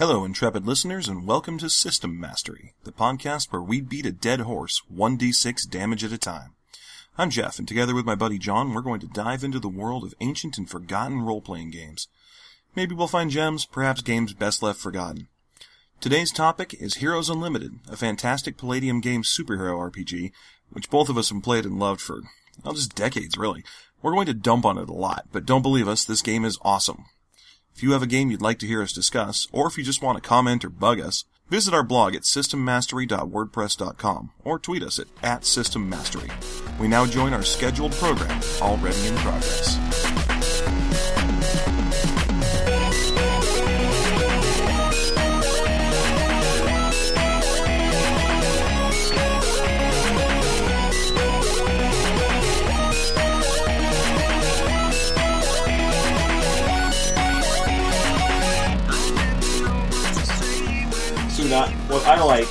Hello, intrepid listeners, and welcome to System Mastery, the podcast where we beat a dead horse 1d6 damage at a time. I'm Jeff, and together with my buddy John, we're going to dive into the world of ancient and forgotten role playing games. Maybe we'll find gems, perhaps games best left forgotten. Today's topic is Heroes Unlimited, a fantastic Palladium Games superhero RPG, which both of us have played and loved for, well, just decades, really. We're going to dump on it a lot, but don't believe us, this game is awesome. If you have a game you'd like to hear us discuss, or if you just want to comment or bug us, visit our blog at systemmastery.wordpress.com or tweet us at, at systemmastery. We now join our scheduled program, already in progress. What I like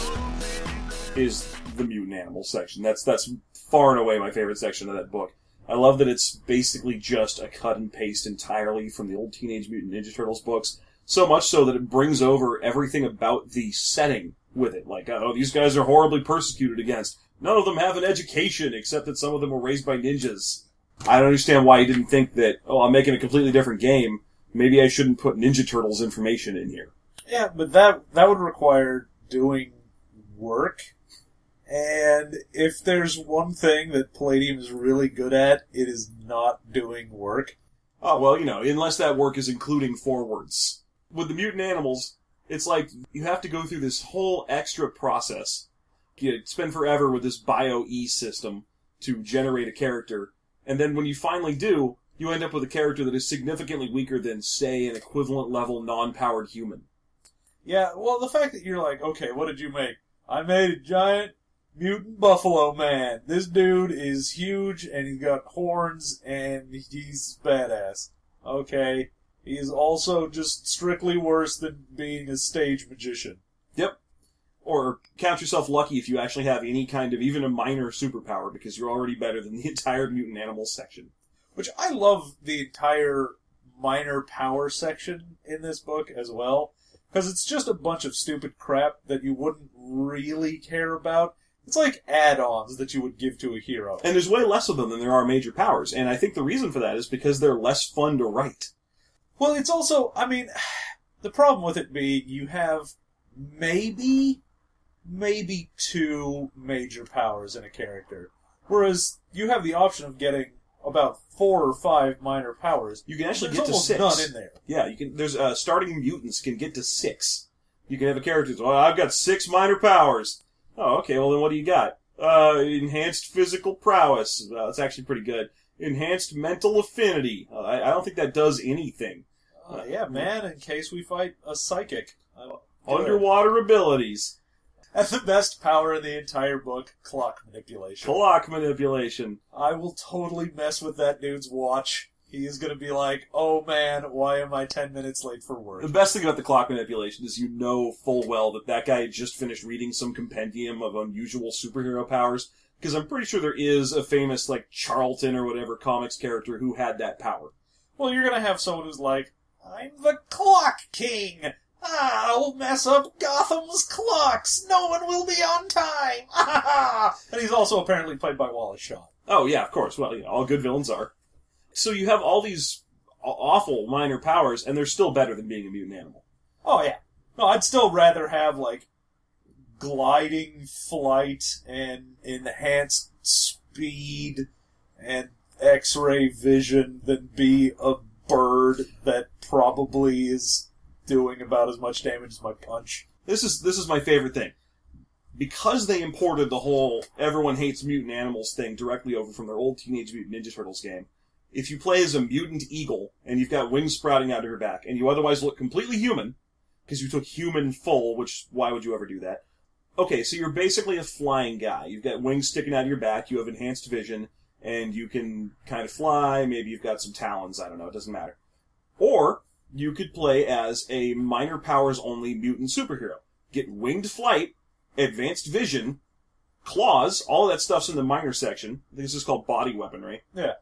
is the mutant animal section. That's that's far and away my favorite section of that book. I love that it's basically just a cut and paste entirely from the old Teenage Mutant Ninja Turtles books. So much so that it brings over everything about the setting with it. Like, oh, these guys are horribly persecuted against. None of them have an education, except that some of them were raised by ninjas. I don't understand why you didn't think that, oh, I'm making a completely different game. Maybe I shouldn't put Ninja Turtles information in here. Yeah, but that that would require doing work. And if there's one thing that Palladium is really good at, it is not doing work. Oh, well, you know, unless that work is including forwards. With the mutant animals, it's like you have to go through this whole extra process. You spend forever with this bio-E system to generate a character, and then when you finally do, you end up with a character that is significantly weaker than, say, an equivalent level non-powered human. Yeah, well, the fact that you're like, okay, what did you make? I made a giant mutant buffalo man. This dude is huge and he's got horns and he's badass. Okay. He is also just strictly worse than being a stage magician. Yep. Or count yourself lucky if you actually have any kind of even a minor superpower because you're already better than the entire mutant animals section. Which I love the entire minor power section in this book as well. Because it's just a bunch of stupid crap that you wouldn't really care about. It's like add-ons that you would give to a hero. And there's way less of them than there are major powers, and I think the reason for that is because they're less fun to write. Well, it's also, I mean, the problem with it being you have maybe, maybe two major powers in a character. Whereas you have the option of getting about four or five minor powers. You can actually There's get to almost six. none in there. Yeah, you can. There's uh, starting mutants can get to six. You can have a character. Well, I've got six minor powers. Oh, okay. Well, then what do you got? Uh, enhanced physical prowess. Uh, that's actually pretty good. Enhanced mental affinity. Uh, I, I don't think that does anything. Uh, yeah, man, in case we fight a psychic. Underwater abilities. And the best power in the entire book, clock manipulation. Clock manipulation. I will totally mess with that dude's watch. He is going to be like, oh man, why am I 10 minutes late for work? The best thing about the clock manipulation is you know full well that that guy had just finished reading some compendium of unusual superhero powers. Because I'm pretty sure there is a famous, like, Charlton or whatever comics character who had that power. Well, you're going to have someone who's like, I'm the Clock King! Ah, I'll mess up Gotham's clocks! No one will be on time! and he's also apparently played by Wallace Shawn. Oh, yeah, of course. Well, you know, all good villains are. So you have all these awful minor powers, and they're still better than being a mutant animal. Oh, yeah. No, I'd still rather have, like, gliding flight and enhanced speed and x-ray vision than be a bird that probably is doing about as much damage as my punch. This is this is my favorite thing. Because they imported the whole everyone hates mutant animals thing directly over from their old Teenage Mutant Ninja Turtles game, if you play as a mutant eagle and you've got wings sprouting out of your back and you otherwise look completely human, because you took human full, which why would you ever do that? Okay, so you're basically a flying guy. You've got wings sticking out of your back, you have enhanced vision, and you can kind of fly, maybe you've got some talons, I don't know, it doesn't matter. Or you could play as a minor powers only mutant superhero. Get winged flight, advanced vision, claws, all that stuff's in the minor section. This is called body weaponry. Yeah.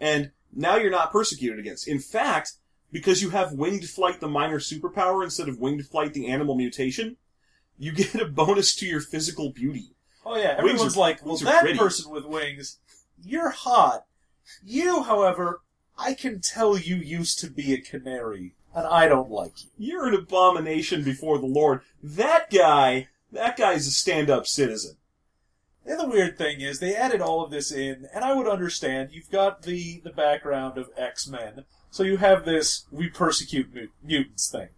And now you're not persecuted against. In fact, because you have winged flight, the minor superpower, instead of winged flight, the animal mutation, you get a bonus to your physical beauty. Oh yeah, everyone's are- like, well, that pretty." person with wings, you're hot. You, however, I can tell you used to be a canary, and I don't like you. You're an abomination before the Lord. That guy, that guy's a stand-up citizen. The other weird thing is they added all of this in, and I would understand. You've got the the background of X Men, so you have this we persecute mu- mutants thing.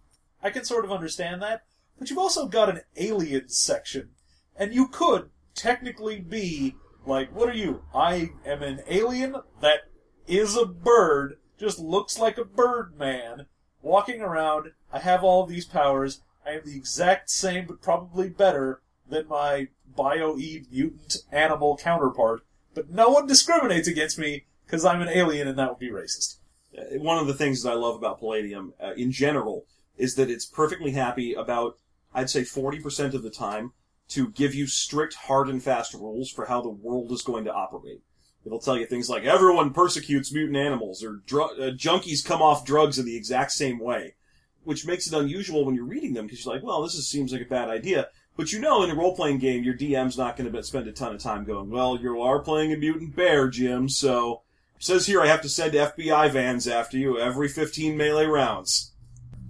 I can sort of understand that, but you've also got an alien section, and you could technically be like, what are you? I am an alien that is a bird, just looks like a bird man, walking around. I have all these powers. I am the exact same, but probably better than my bio-e mutant animal counterpart. But no one discriminates against me because I'm an alien, and that would be racist. Uh, One of the things that I love about Palladium, uh, in general, is that it's perfectly happy about, I'd say 40% of the time, to give you strict, hard and fast rules for how the world is going to operate. It'll tell you things like, everyone persecutes mutant animals, or dr- uh, junkies come off drugs in the exact same way. Which makes it unusual when you're reading them, because you're like, well, this is, seems like a bad idea. But you know, in a role-playing game, your DM's not going to spend a ton of time going, well, you are playing a mutant bear, Jim, so... Says here I have to send FBI vans after you every 15 melee rounds.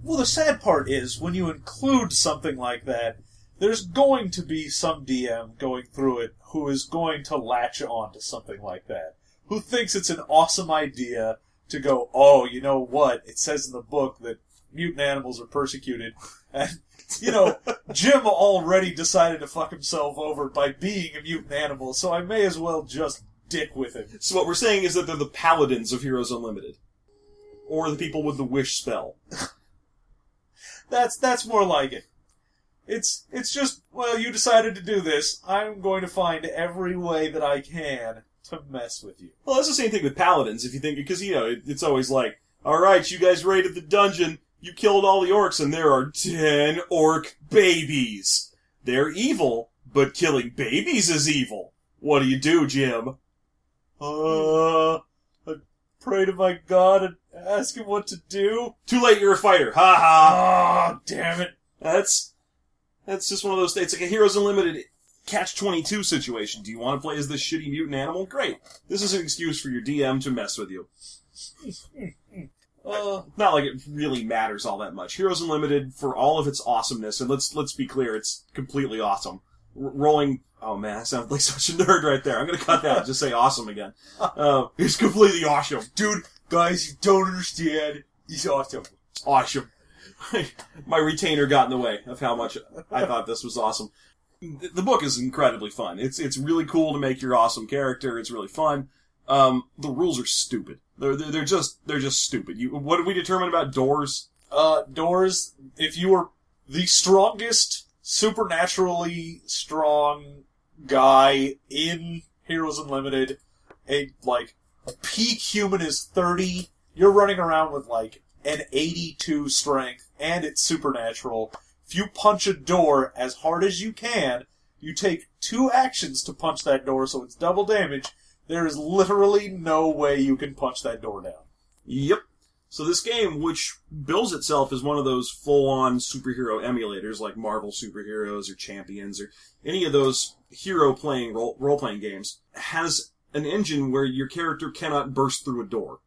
Well, the sad part is when you include something like that, there's going to be some DM going through it who is going to latch on to something like that. Who thinks it's an awesome idea to go, oh, you know what? It says in the book that mutant animals are persecuted. And, you know, Jim already decided to fuck himself over by being a mutant animal, so I may as well just dick with him. So what we're saying is that they're the paladins of Heroes Unlimited. Or the people with the wish spell. That's that's more like it. It's it's just well, you decided to do this. I'm going to find every way that I can to mess with you. Well, that's the same thing with paladins, if you think, because, you know, it, it's always like, alright, you guys raided the dungeon, you killed all the orcs, and there are ten orc babies. They're evil, but killing babies is evil. What do you do, Jim? Uh, I pray to my God and ask him what to do. Too late, you're a fighter. Ha ha! Ah, damn it! That's that's just one of those. It's like a Heroes Unlimited catch twenty two situation. Do you want to play as this shitty mutant animal? Great. This is an excuse for your DM to mess with you. Uh, Not like it really matters all that much. Heroes Unlimited, for all of its awesomeness, and let's let's be clear, it's completely awesome. R- rolling. Oh man, I sound like such a nerd right there. I'm gonna cut that. and Just say awesome again. Uh, it's completely awesome, dude, guys, you don't understand. He's awesome. awesome. My retainer got in the way of how much I thought this was awesome. The book is incredibly fun. It's it's really cool to make your awesome character. It's really fun. Um, the rules are stupid. They're, they're just they're just stupid. You what did we determine about doors? Uh, doors, if you were the strongest, supernaturally strong guy in Heroes Unlimited, a, like, peak human is 30, you're running around with, like, an 82 strength, and it's supernatural. If you punch a door as hard as you can, you take two actions to punch that door, so it's double damage. There is literally no way you can punch that door down. Yep. So this game, which bills itself as one of those full-on superhero emulators like Marvel superheroes or Champions or any of those hero playing role role playing games, has an engine where your character cannot burst through a door.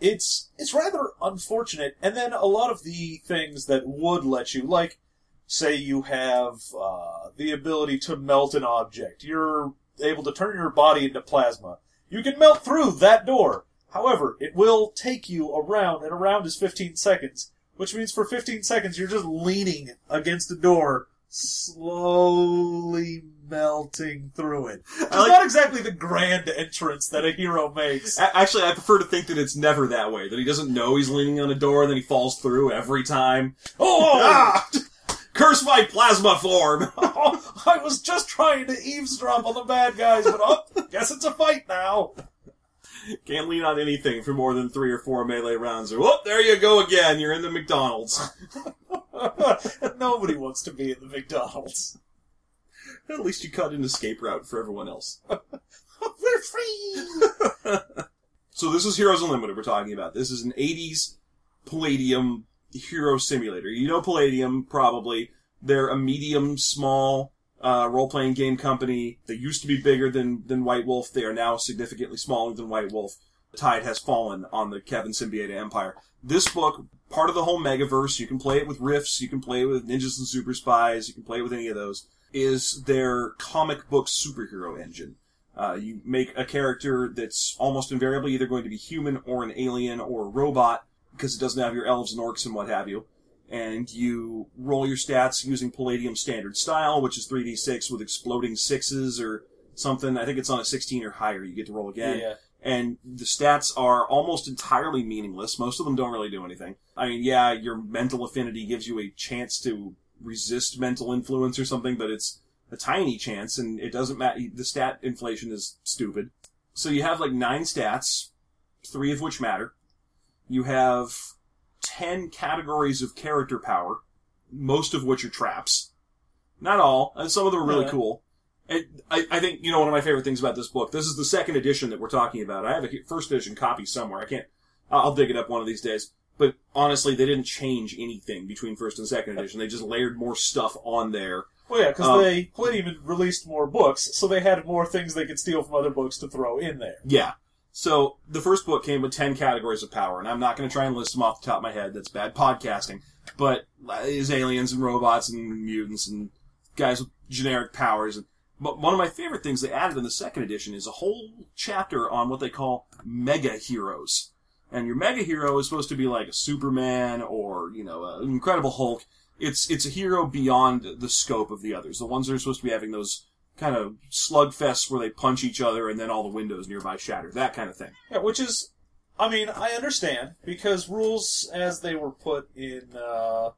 It's it's rather unfortunate. And then a lot of the things that would let you, like, say you have uh, the ability to melt an object, you're able to turn your body into plasma. You can melt through that door. However, it will take you around, and around is 15 seconds, which means for 15 seconds you're just leaning against the door, slowly melting through it. It's like- not exactly the grand entrance that a hero makes. Actually, I prefer to think that it's never that way. That he doesn't know he's leaning on a door, and then he falls through every time. Oh! Ah! Curse my plasma form! I was just trying to eavesdrop on the bad guys, but oh, guess it's a fight now. Can't lean on anything for more than three or four melee rounds. Or, whoop, there you go again. You're in the McDonald's. Nobody wants to be in the McDonald's. At least you cut an escape route for everyone else. We're free. So this is Heroes Unlimited we're talking about. This is an 80s Palladium Hero Simulator. You know Palladium, probably. They're a medium, small, uh, role-playing game company. They used to be bigger than, than White Wolf. They are now significantly smaller than White Wolf. Tide has fallen on the Kevin Siembieda empire. This book, part of the whole Megaverse, you can play it with Rifts, you can play it with Ninjas and Super Spies, you can play it with any of those, is their comic book superhero engine. Uh, you make a character that's almost invariably either going to be human or an alien or a robot, because it doesn't have your elves and orcs and what have you. And you roll your stats using Palladium standard style, which is 3d6 with exploding sixes or something. I think it's on a 16 or higher. You get to roll again. Yeah. And the stats are almost entirely meaningless. Most of them don't really do anything. I mean, yeah, your mental affinity gives you a chance to resist mental influence or something, but it's a tiny chance, and it doesn't matter. The stat inflation is stupid. So you have like nine stats, three of which matter. You have ten categories of character power, most of which are traps. Not all, and some of them are really Yeah. cool. And I, I think you know one of my favorite things about this book. This is the second edition that we're talking about. I have a first edition copy somewhere. I can't. I'll I'll dig it up one of these days. But honestly, they didn't change anything between first and second edition. They just layered more stuff on there. Well, yeah, because Um, they Palladium had released more books, so they had more things they could steal from other books to throw in there. Yeah. So the first book came with ten categories of power, and I'm not going to try and list them off the top of my head. That's bad podcasting. But uh, is aliens and robots and mutants and guys with generic powers. And but one of my favorite things they added in the second edition is a whole chapter on what they call mega heroes. And your mega hero is supposed to be like a Superman or you know an Incredible Hulk. It's it's a hero beyond the scope of the others. The ones that are supposed to be having those kind of slugfests where they punch each other and then all the windows nearby shatter. That kind of thing. Yeah, which is, I mean, I understand because rules as they were put in uh,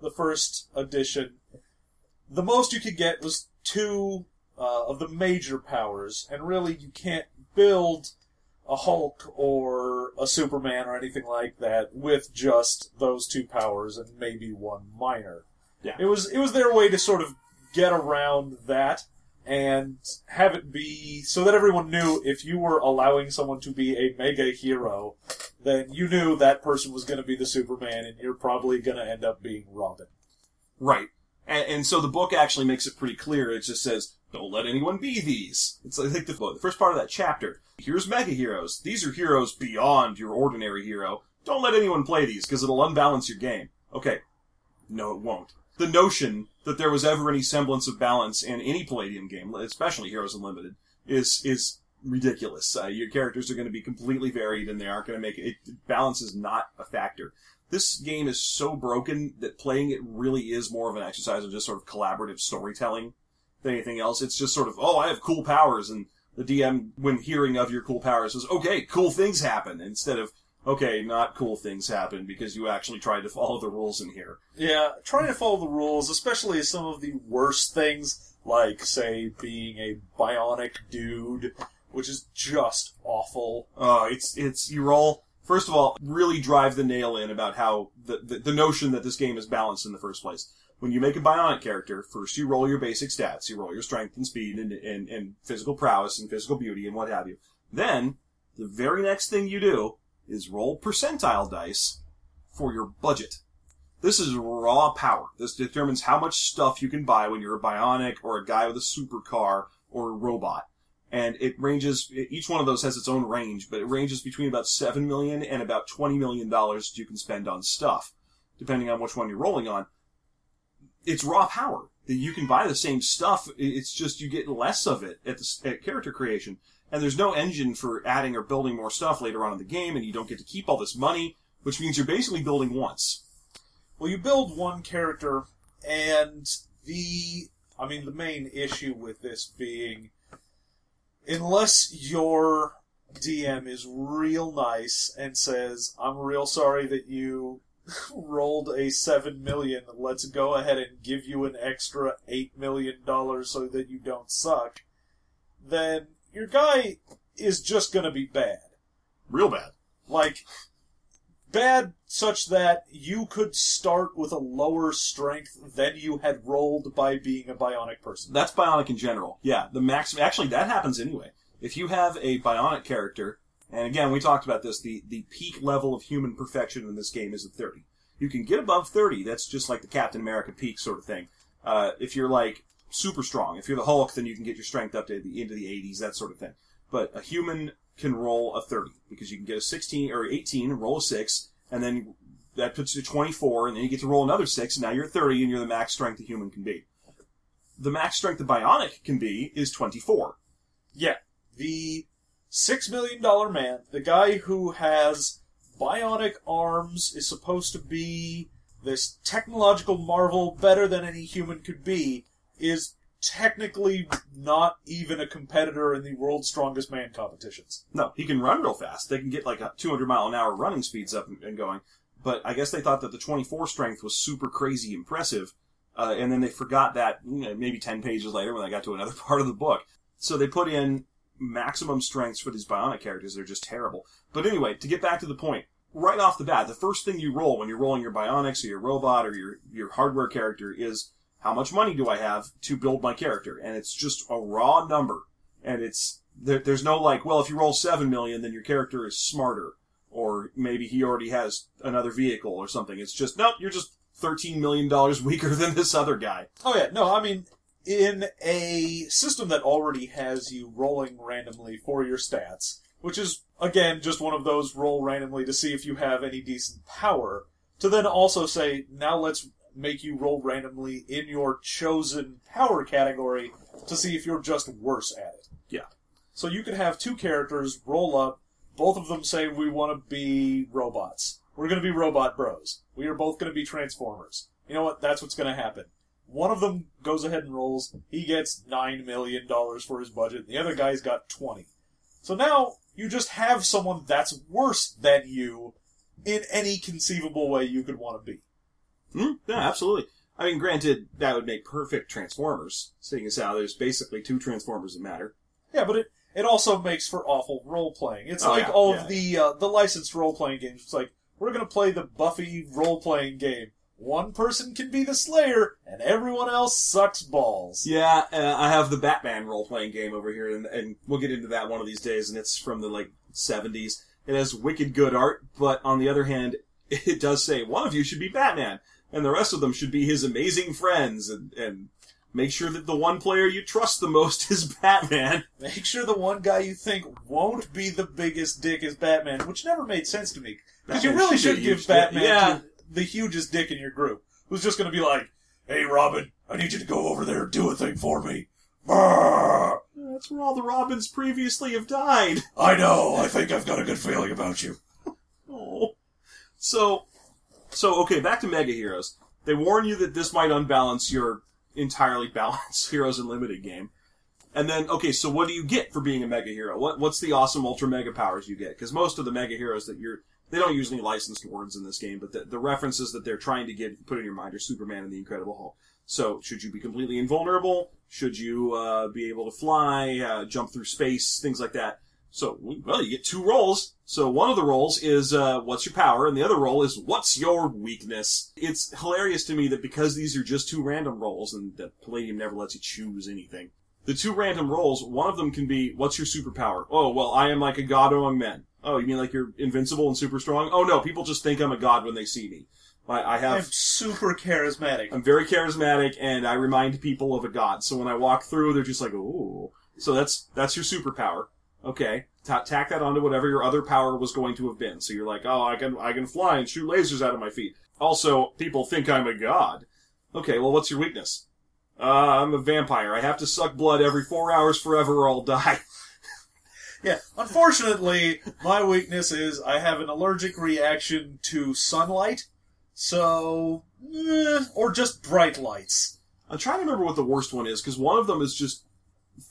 the first edition, the most you could get was two uh, of the major powers, and really you can't build a Hulk or a Superman or anything like that with just those two powers and maybe one minor. Yeah. It was it was their way to sort of get around that and have it be so that everyone knew if you were allowing someone to be a mega hero, then you knew that person was going to be the Superman, and you're probably going to end up being Robin. Right. And, and so the book actually makes it pretty clear. It just says, don't let anyone be these. It's like the, first part of that chapter. Here's mega heroes. These are heroes beyond your ordinary hero. Don't let anyone play these because it'll unbalance your game. Okay. No, it won't. The notion that there was ever any semblance of balance in any Palladium game, especially Heroes Unlimited, is is ridiculous. Uh, your characters are going to be completely varied, and they aren't going to make it. Balance is not a factor. This game is so broken that playing it really is more of an exercise of just sort of collaborative storytelling than anything else. It's just sort of, oh, I have cool powers, and the DM, when hearing of your cool powers, says, okay, cool things happen, instead of, okay, not cool things happen because you actually tried to follow the rules in here. Yeah, trying to follow the rules, especially some of the worst things, like, say, being a bionic dude, which is just awful. Uh, it's, it's, you roll, first of all, really drive the nail in about how the, the, the notion that this game is balanced in the first place. When you make a bionic character, first you roll your basic stats. You roll your strength and speed and, and, and physical prowess and physical beauty and what have you. Then, the very next thing you do is roll percentile dice for your budget. This is raw power. This determines how much stuff you can buy when you're a bionic or a guy with a supercar or a robot. And it ranges, each one of those has its own range, but it ranges between about 7 million and about 20 million dollars you can spend on stuff, depending on which one you're rolling on. It's raw power. That You can buy the same stuff, it's just you get less of it at, the, at character creation. And there's no engine for adding or building more stuff later on in the game, and you don't get to keep all this money, which means you're basically building once. Well, you build one character, and the. I mean, the main issue with this being. Unless your DM is real nice and says, I'm real sorry that you rolled a 7 million, let's go ahead and give you an extra 8 million dollars so that you don't suck, then your guy is just gonna be bad. Real bad. Like, bad such that you could start with a lower strength than you had rolled by being a bionic person. That's bionic in general. Yeah, the max. Actually, that happens anyway. If you have a bionic character And again, we talked about this. The the peak level of human perfection in this game is at 30. You can get above 30. That's just like the Captain America peak sort of thing. Uh, if you're like super strong, if you're the Hulk, then you can get your strength up to the into the 80s, that sort of thing. But a human can roll a 30 because you can get a 16 or 18 and roll a six, and then that puts you to 24, and then you get to roll another six, and now you're 30, and you're the max strength a human can be. The max strength a bionic can be is 24. Yeah, the six million dollar man, the guy who has bionic arms, is supposed to be this technological marvel better than any human could be, is technically not even a competitor in the world's strongest man competitions. No, he can run real fast. They can get like a 200 mile an hour running speeds up and- going. But I guess they thought that the 24 strength was super crazy impressive. Uh, and then they forgot that you know, maybe 10 pages later when they got to another part of the book. So they put in maximum strengths for these bionic characters. They're just terrible. But anyway, to get back to the point, right off the bat, the first thing you roll when you're rolling your bionics or your robot or your, your hardware character is how much money do I have to build my character? And it's just a raw number. And it's, there, there's no like, well, if you roll 7 million, then your character is smarter. Or maybe he already has another vehicle or something. It's just, nope, you're just $13 million weaker than this other guy. Oh yeah, no, I mean, in a system that already has you rolling randomly for your stats, which is again just one of those roll randomly to see if you have any decent power, to then also say now let's make you roll randomly in your chosen power category to see if you're just worse at it. Yeah. So you could have two characters roll up, both of them say we want to be robots. We're going to be robot bros. We are both going to be transformers. You know what? That's what's going to happen. One of them goes ahead and rolls. He gets nine million dollars for his budget. The other guy's got twenty. So now you just have someone that's worse than you in any conceivable way you could want to be. Hmm? Yeah, absolutely. I mean, granted, that would make perfect Transformers, seeing as how there's basically two Transformers that matter. Yeah, but it it also makes for awful role playing. It's Oh, like yeah, all yeah. of the uh, the licensed role playing games. It's like we're gonna play the Buffy role playing game. One person can be the Slayer, and everyone else sucks balls. Yeah, uh, I have the Batman role-playing game over here, and, and we'll get into that one of these days, and it's from the, like, 70s. It has wicked good art, but on the other hand, it does say one of you should be Batman, and the rest of them should be his amazing friends, and, and make sure that the one player you trust the most is Batman. Make sure the one guy you think won't be the biggest dick is Batman, which never made sense to me. Because you really should should be a give. Batman Yeah. to the hugest dick in your group, who's just going to be like, "Hey, Robin, I need you to go over there and do a thing for me." Brrr. That's where all the Robins previously have died. I know. I think I've got a good feeling about you. Oh. So, so okay, back to Mega Heroes. They warn you that this might unbalance your entirely balanced Heroes Unlimited game. And then, okay, so what do you get for being a Mega Hero? What, what's the awesome Ultra Mega powers you get? Because most of the Mega Heroes that you're, they don't use any licensed words in this game, but the, the references that they're trying to get, put in your mind are Superman and the Incredible Hulk. So, should you be completely invulnerable? Should you, uh, be able to fly, uh, jump through space, things like that? So, well, you get two rolls. So one of the rolls is, uh, what's your power, and the other roll is, what's your weakness? It's hilarious to me that because these are just two random rolls, and that Palladium never lets you choose anything, the two random rolls, one of them can be, what's your superpower? Oh, well, I am like a god among men. Oh, you mean like you're invincible and super strong? Oh no, people just think I'm a god when they see me. I, I have I'm super charismatic. I'm very charismatic and I remind people of a god. So when I walk through, they're just like, ooh. So that's, that's your superpower. Okay. Ta tack that onto whatever your other power was going to have been. So you're like, oh, I can, I can fly and shoot lasers out of my feet. Also, people think I'm a god. Okay, well, what's your weakness? Uh, I'm a vampire. I have to suck blood every four hours forever or I'll die. Yeah, unfortunately, my weakness is I have an allergic reaction to sunlight, so eh, or just bright lights. I'm trying to remember what the worst one is because one of them is just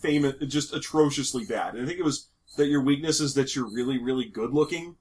famous, just atrociously bad. And I think it was that your weakness is that you're really, really good looking.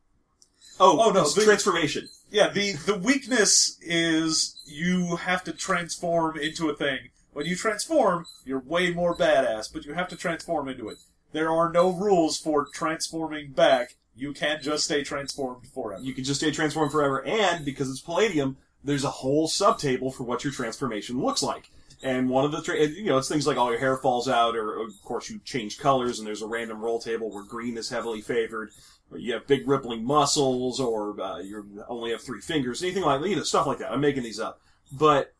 Oh, Oh, no, the- transformation. Yeah, the the weakness is you have to transform into a thing. When you transform, you're way more badass, but you have to transform into it. There are no rules for transforming back. You can't just stay transformed forever. You can just stay transformed forever, and because it's Palladium, there's a whole subtable for what your transformation looks like. And one of the, tra- you know, it's things like all your hair falls out, or of course you change colors, and there's a random roll table where green is heavily favored, or you have big rippling muscles, or uh, you only have three fingers, anything like you know stuff like that. I'm making these up, but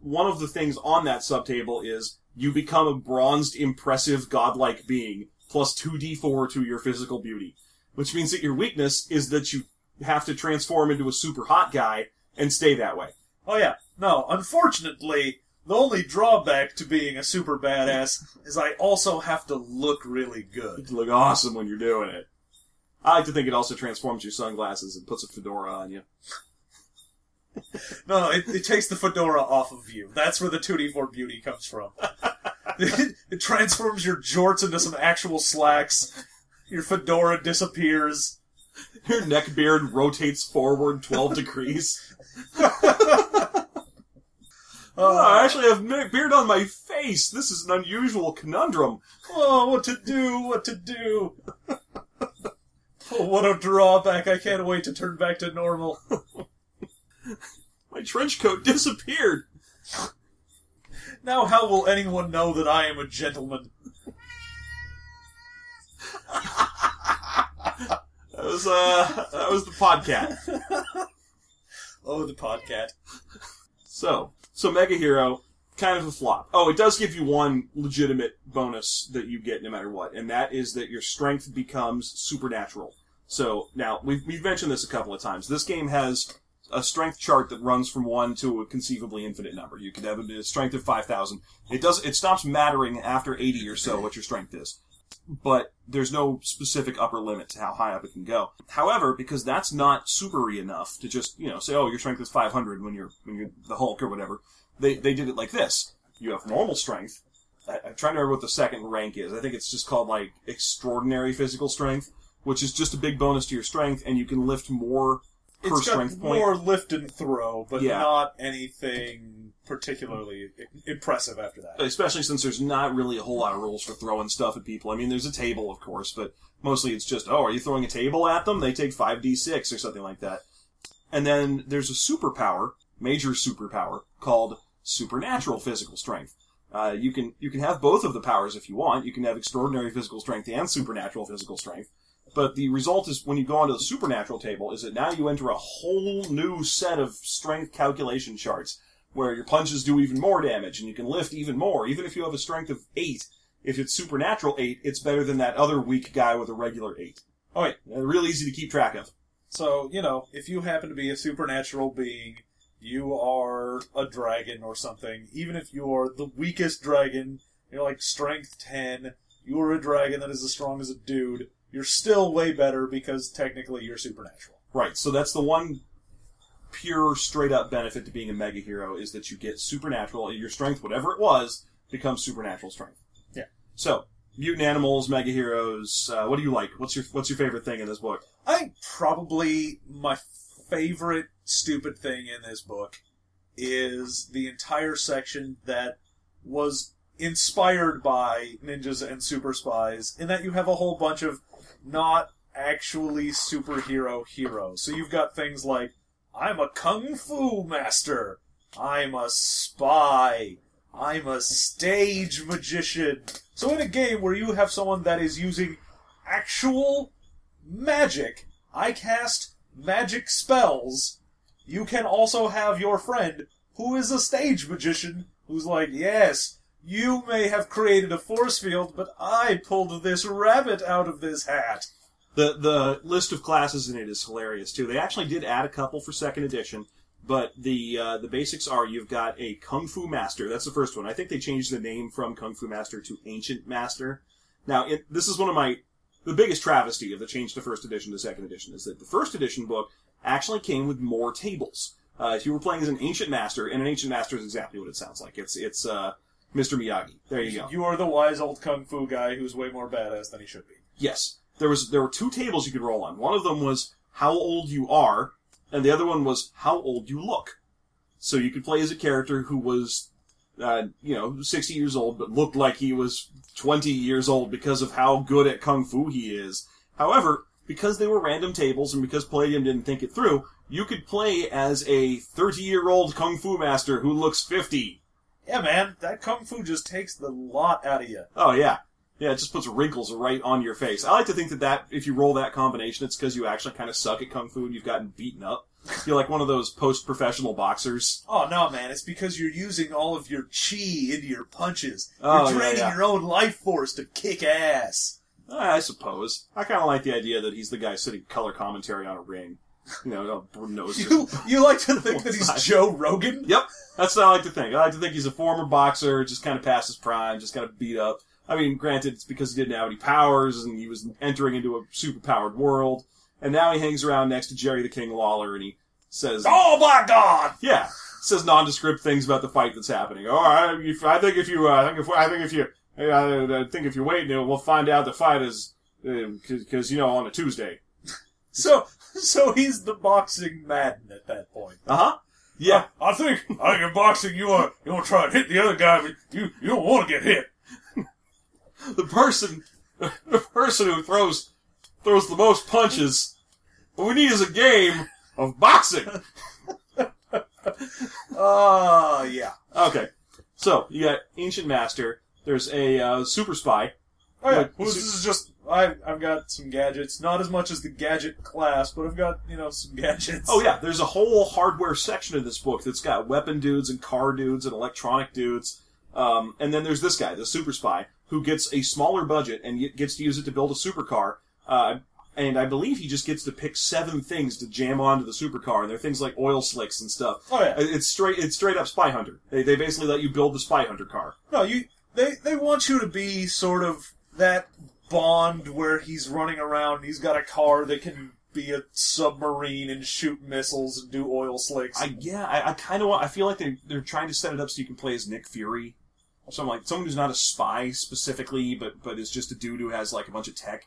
one of the things on that subtable is you become a bronzed, impressive, godlike being plus two d4 to your physical beauty, which means that your weakness is that you have to transform into a super hot guy and stay that way. Oh yeah. No, unfortunately, the only drawback to being a super badass is I also have to look really good. You look awesome when you're doing it. I like to think it also transforms your sunglasses and puts a fedora on you. No, no, it, it takes the fedora off of you. That's where the 2D4 beauty comes from. it, transforms your jorts into some actual slacks. Your fedora disappears. Your neck beard rotates forward 12 degrees. Oh, I actually have beard on my face. This is an unusual conundrum. Oh, what to do? What to do? Oh, what a drawback! I can't wait to turn back to normal. My trench coat disappeared. Now, how will anyone know that I am a gentleman? That was uh, that was the podcat. Oh, the podcat. So, so Mega Hero, kind of a flop. Oh, it does give you one legitimate bonus that you get no matter what, and that is that your strength becomes supernatural. So now we've we've mentioned this a couple of times. This game has a strength chart that runs from one to a conceivably infinite number. You could have a strength of five thousand. It does it stops mattering after eighty or so what your strength is. But there's no specific upper limit to how high up it can go. However, because that's not supery enough to just, you know, say, oh, your strength is 500 when you're, when you're the Hulk or whatever, they, they did it like this. You have normal strength. I, I'm trying to remember what the second rank is. I think it's just called like extraordinary physical strength, which is just a big bonus to your strength, and you can lift more per It's got strength point. more lift and throw, but Yeah. not anything particularly impressive after that. especially since there's not really a whole lot of rules for throwing stuff at people. I mean, there's a table, of course, but mostly it's just, oh, are you throwing a table at them? They take 5d6 or something like that. And then there's a superpower, major superpower, called supernatural physical strength. Uh, you can you can have both of the powers if you want. You can have extraordinary physical strength and supernatural physical strength. But the result is when you go onto the supernatural table is that now you enter a whole new set of strength calculation charts where your punches do even more damage and you can lift even more. Even if you have a strength of eight, if it's supernatural eight, it's better than that other weak guy with a regular eight. Oh, uh, wait. Real easy to keep track of. So, you know, if you happen to be a supernatural being, you are a dragon or something, even if you're the weakest dragon, you're like strength 10, you're a dragon that is as strong as a dude, you're still way better because technically you're supernatural. Right. So that's the one pure, straight up benefit to being a mega hero is that you get supernatural. Your strength, whatever it was, becomes supernatural strength. Yeah. So mutant animals, mega heroes. Uh, what do you like? What's your What's your favorite thing in this book? I think probably my favorite stupid thing in this book is the entire section that was inspired by ninjas and super spies in that you have a whole bunch of not actually superhero heroes. So you've got things like I'm a kung fu master, I'm a spy, I'm a stage magician. So in a game where you have someone that is using actual magic, I cast magic spells. You can also have your friend who is a stage magician who's like, yes, you may have created a force field, but I pulled this rabbit out of this hat. The the list of classes in it is hilarious too. They actually did add a couple for second edition, but the uh, the basics are you've got a kung fu master. That's the first one. I think they changed the name from kung fu master to ancient master. Now it, this is one of my the biggest travesty of the change to first edition to second edition is that the first edition book actually came with more tables. Uh, if you were playing as an ancient master, and an ancient master is exactly what it sounds like. It's it's uh, Mr. Miyagi. There you go. You are the wise old kung fu guy who's way more badass than he should be. Yes. There was there were two tables you could roll on. One of them was how old you are, and the other one was how old you look. So you could play as a character who was, uh, you know, sixty years old, but looked like he was twenty years old because of how good at kung fu he is. However, because they were random tables and because Palladium didn't think it through, you could play as a thirty-year-old kung fu master who looks fifty. Yeah, man, that kung fu just takes the lot out of you. Oh yeah, yeah. It just puts wrinkles right on your face. I like to think that that if you roll that combination, it's because you actually kind of suck at kung fu and you've gotten beaten up. You're like one of those post-professional boxers. Oh no, man! It's because you're using all of your chi into your punches. Oh, you're yeah, draining yeah. your own life force to kick ass. I suppose. I kind of like the idea that he's the guy sitting color commentary on a ring. You know, no. You you like to think that he's Joe Rogan? Yep, that's what I like to think. I like to think he's a former boxer, just kind of past his prime, just kind of beat up. I mean, granted, it's because he didn't have any powers and he was entering into a super-powered world, and now he hangs around next to Jerry the King Lawler, and he says, Oh my God! "Yeah," says nondescript things about the fight that's happening. Oh, I, if, I think if you, uh, I think if I think if you, uh, I think if you wait, we'll find out the fight is because you know on a Tuesday. So so he's the boxing madden at that point. Uh huh. Yeah. I think I think in boxing you want you want to try and hit the other guy, but you you don't want to get hit. the person the person who throws throws the most punches. What we need is a game of boxing. Uh yeah. Okay, so you got ancient master. There's a uh, super spy. Oh yeah. Like, Well, this is just I I've got some gadgets, not as much as the gadget class, but I've got you know some gadgets. Oh yeah, there's a whole hardware section of this book that's got weapon dudes and car dudes and electronic dudes. Um, and then there's this guy, the super spy, who gets a smaller budget and gets to use it to build a supercar. Uh, and I believe he just gets to pick seven things to jam onto the supercar. And they're things like oil slicks and stuff. Oh yeah. It's straight. It's straight up Spy Hunter. They, they basically let you build the Spy Hunter car. No, you they they want you to be sort of that Bond where he's running around. He's got a car that can be a submarine and shoot missiles and do oil slicks. I yeah. I, I kind of want. I feel like they they're trying to set it up so you can play as Nick Fury. Or something like someone who's not a spy specifically, but but is just a dude who has like a bunch of tech.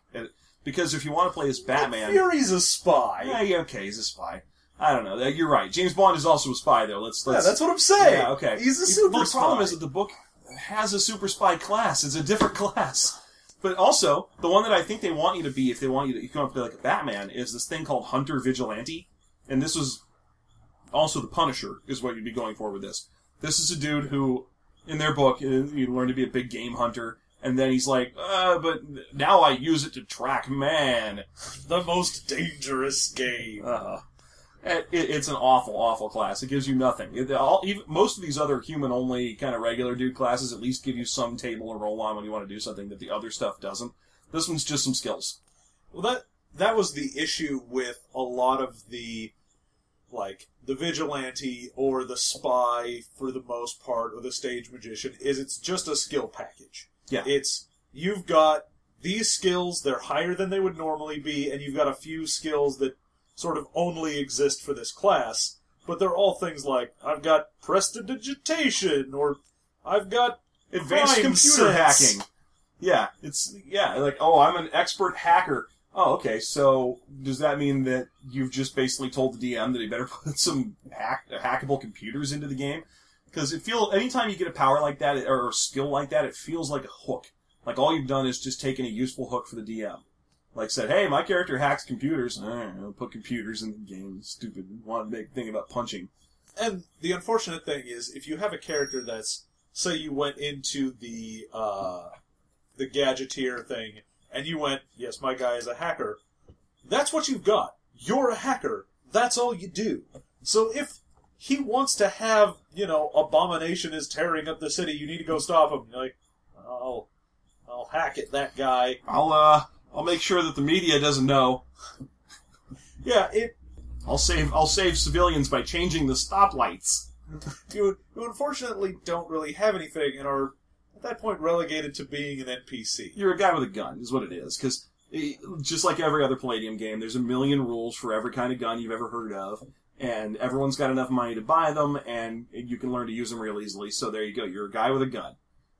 Because if you want to play as Batman, Fury's a spy. yeah, yeah, okay, he's a spy. I don't know. You're right. James Bond is also a spy, though. Let's let's. yeah, that's what I'm saying. Yeah, okay. He's a super Well, the spy. problem is that the book has a super spy class. It's a different class. But also, the one that I think they want you to be, if they want you to, you can play like a Batman, is this thing called Hunter Vigilante. And this was also the Punisher, is what you'd be going for with this. This is a dude who, in their book, uh, you learn to be a big game hunter. And then he's like, uh, but now I use it to track man. the most dangerous game. Uh, Eh, it, it's an awful, awful class. It gives you nothing. It, all, even, most of these other human-only kind of regular dude classes at least give you some table to roll on when you want to do something that the other stuff doesn't. This one's just some skills. Well, that that was the issue with a lot of the like the vigilante or the spy for the most part or the stage magician is it's just a skill package. Yeah. It's you've got these skills, they're higher than they would normally be, and you've got a few skills that sort of only exist for this class, but they're all things like I've got prestidigitation or I've got Advanced computer sense. hacking. Yeah, it's yeah, like oh, I'm an expert hacker. Oh, okay. So does that mean that you've just basically told the DM that he better put some hack, hackable computers into the game? Because it feels anytime you get a power like that or a skill like that, it feels like a hook. Like all you've done is just taken a useful hook for the DM. Like said, hey, my character hacks computers. I will put computers in the game. Stupid. Want to make thing about punching. And the unfortunate thing is, if you have a character that's, say, you went into the uh, the gadgeteer thing, and you went, yes, my guy is a hacker. That's what you've got. You're a hacker. That's all you do. So if he wants to have, you know, abomination is tearing up the city, you need to go stop him. You're like, I'll, I'll hack it, that guy. I'll uh, I'll make sure that the media doesn't know. Yeah, it. I'll save I'll save civilians by changing the stoplights. You, you unfortunately don't really have anything, and are at that point relegated to being an NPC. You're a guy with a gun, is what it is. Because eh, just like every other Palladium game, there's a million rules for every kind of gun you've ever heard of, and everyone's got enough money to buy them, and you can learn to use them real easily. So there you go. You're a guy with a gun.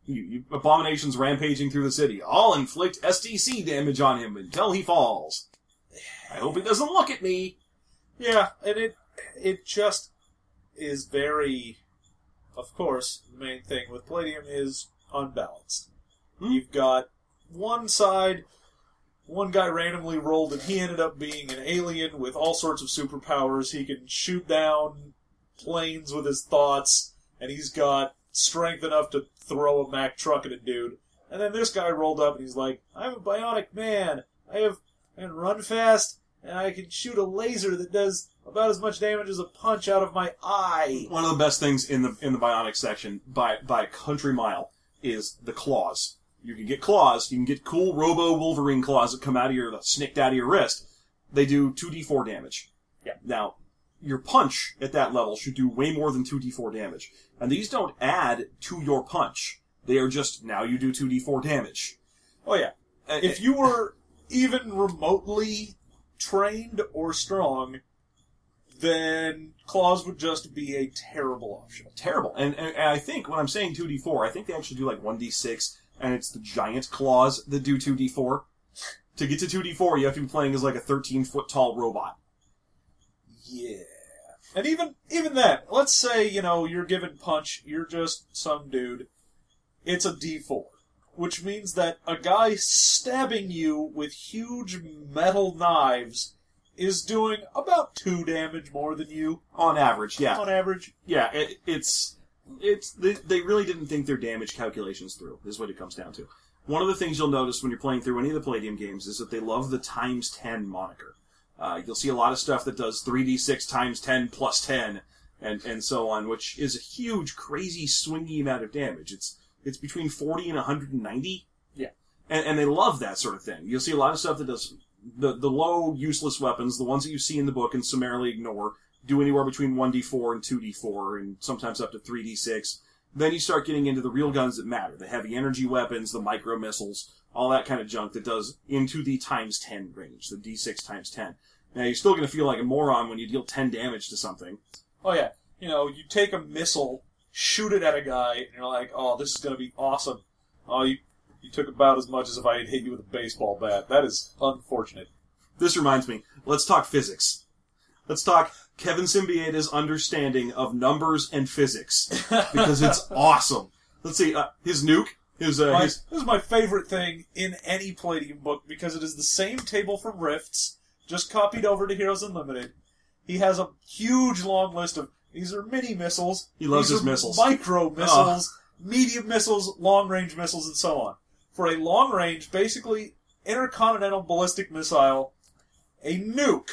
You, you, abominations rampaging through the city. I'll inflict SDC damage on him until he falls. I hope he doesn't look at me. Yeah, and it it just is very. Of course, the main thing with Palladium is unbalanced. Hmm. You've got one side, one guy randomly rolled, and he ended up being an alien with all sorts of superpowers. He can shoot down planes with his thoughts, and he's got strength enough to throw a Mack truck at a dude. And then this guy rolled up and he's like, I'm a bionic man. I have I can run fast and I can shoot a laser that does about as much damage as a punch out of my eye. One of the best things in the in the bionic section by by a country mile is the claws. You can get claws. You can get cool Robo Wolverine claws that come out of your that snicked out of your wrist. They do two d four damage. Yeah. Now, your punch at that level should do way more than two d four damage, and these don't add to your punch. They are just now you do two d four damage. Oh yeah. Uh, If you were even remotely trained or strong, then claws would just be a terrible option. terrible. And, and, and I think when I'm saying 2d4, I think they actually do like 1d6, and it's the giant claws that do 2d4. To get to 2d4, you have to be playing as like a 13 foot tall robot. Yeah. And even even that, let's say, you know, you're given punch, you're just some dude. It's a D4. Which means that a guy stabbing you with huge metal knives is doing about two damage more than you On average, yeah. on average. Yeah, it, it's, it's, they, they really didn't think their damage calculations through, is what it comes down to. One of the things you'll notice when you're playing through any of the Palladium games is that they love the times 10 moniker. Uh, you'll see a lot of stuff that does 3d6 times 10 plus 10, and, and so on, which is a huge, crazy, swingy amount of damage. It's, it's between 40 and 190. Yeah. And, and they love that sort of thing. You'll see a lot of stuff that does the, the low, useless weapons, the ones that you see in the book and summarily ignore, do anywhere between 1d4 and 2d4, and sometimes up to 3d6. Then you start getting into the real guns that matter, the heavy energy weapons, the micro missiles, all that kind of junk that does into the times 10 range, the d6 times 10. Now, you're still going to feel like a moron when you deal 10 damage to something. Oh yeah. You know, you take a missile, shoot it at a guy, and you're like, oh, this is gonna be awesome. Oh, you, you took about as much as if I had hit you with a baseball bat. That is unfortunate. This reminds me, let's talk physics. Let's talk Kevin Siembieda's understanding of numbers and physics, because it's awesome. Let's see, uh, his nuke, his, uh, My- his, this is my favorite thing in any Palladium book because it is the same table from Rifts, just copied over to Heroes Unlimited. He has a huge long list of these are mini missiles. He loves his missiles. Micro missiles, medium missiles, long range missiles, and so on. For a long range, basically intercontinental ballistic missile, a nuke